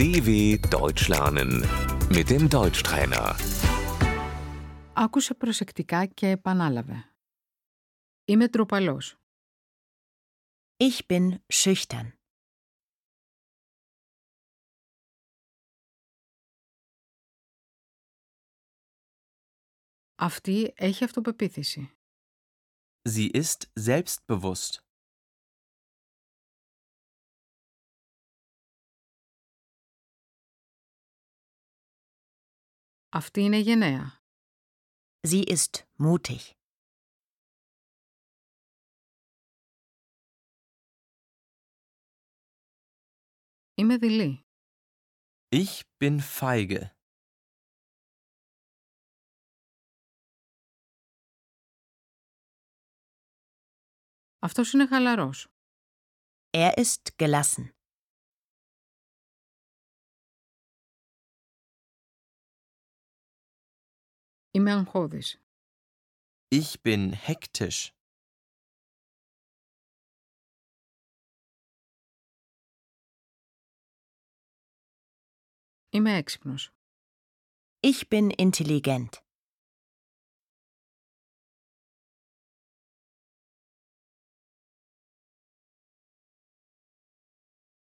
DW Deutsch lernen mit dem Deutschtrainer. Άκουσε προσεκτικά και επανάλαβε. Είμαι τροπαλός. Ich bin schüchtern. Αυτή έχει αυτοπεποίθηση. Sie ist selbstbewusst. Αυτή είναι γενναία. Sie ist mutig. Είμαι δειλή. Ich bin feige. Αυτός είναι χαλαρός. Er ist gelassen. Είμαι αγχώδης. Ich bin hektisch. Είμαι έξυπνος. Ich bin intelligent.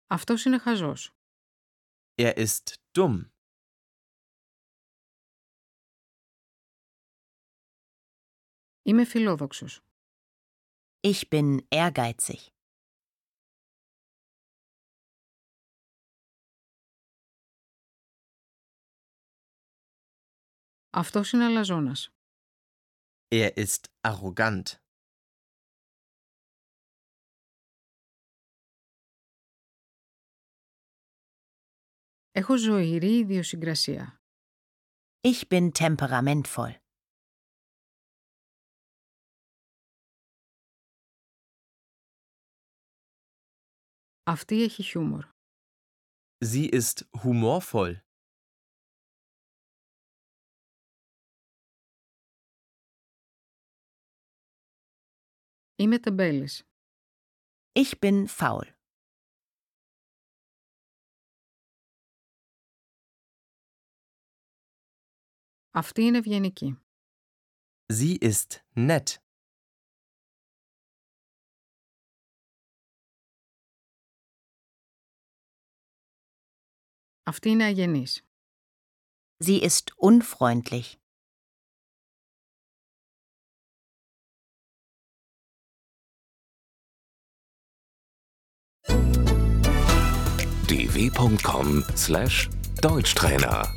Αυτός είναι χαζός. Er ist dumm. Είμαι φιλόδοξος. Ich bin ehrgeizig. Αυτός είναι αλαζόνας. Er ist arrogant. Έχω ζωηρή ιδιοσυγκρασία. Ich bin temperamentvoll. Αυτή έχει χιούμορ. Sie ist humorvoll. Είμαι τεμπέλης. Ich bin faul. Αυτή είναι ευγενική. Sie ist nett. Αυτή είναι αγενής. Sie ist unfreundlich. dw.com/deutschtrainer